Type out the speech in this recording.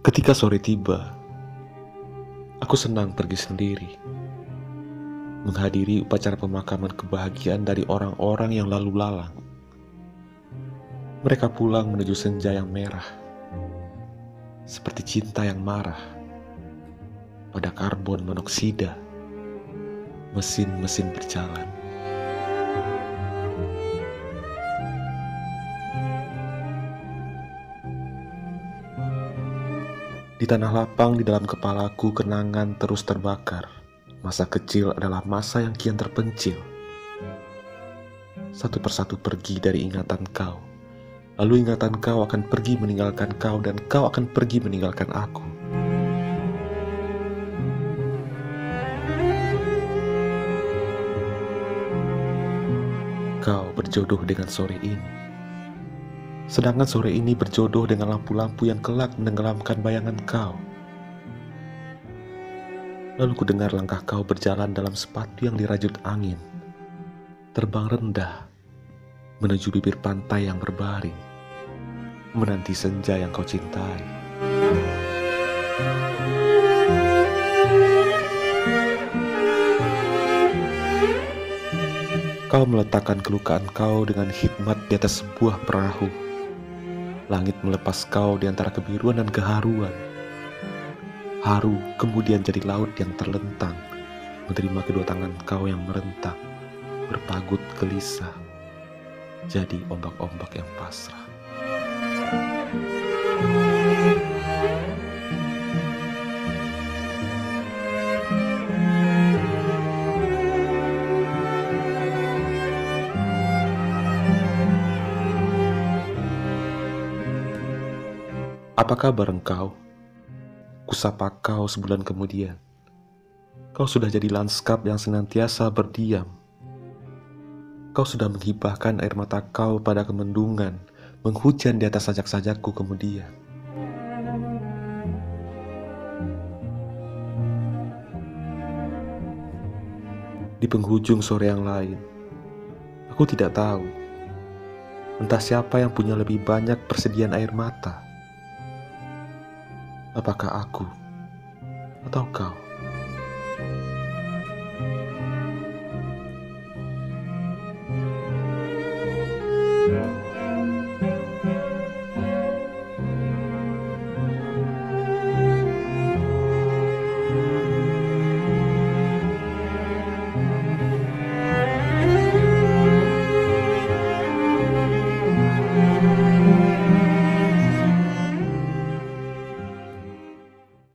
Ketika sore tiba, aku senang pergi sendiri, menghadiri upacara pemakaman kebahagiaan dari orang-orang yang lalu lalang. Mereka pulang menuju senja yang merah, seperti cinta yang marah pada karbon monoksida, mesin-mesin berjalan. Di tanah lapang di dalam kepalaku kenangan terus terbakar. Masa kecil adalah masa yang kian terpencil. Satu persatu pergi dari ingatan kau. Lalu ingatan kau akan pergi meninggalkan kau dan kau akan pergi meninggalkan aku. Kau berjodoh dengan sore ini. Sedangkan sore ini berjodoh dengan lampu-lampu yang kelak menenggelamkan bayangan kau. Lalu ku dengar langkah kau berjalan dalam sepatu yang dirajut angin. Terbang rendah menuju bibir pantai yang berbaring. Menanti senja yang kau cintai. Kau meletakkan kelukaan kau dengan hikmat di atas sebuah perahu. Langit melepas kau di antara kebiruan dan keharuan. Haru kemudian jadi laut yang terlentang, menerima kedua tangan kau yang merentak, berpagut gelisah, jadi ombak-ombak yang pasrah. Apa kabar engkau? Kusapa kau sebulan kemudian. Kau sudah jadi lanskap yang senantiasa berdiam. Kau sudah menghibahkan air mata kau pada kemendungan, menghujan di atas sajak-sajakku kemudian. Di penghujung sore yang lain, aku tidak tahu entah siapa yang punya lebih banyak persediaan air mata apakah aku atau kau?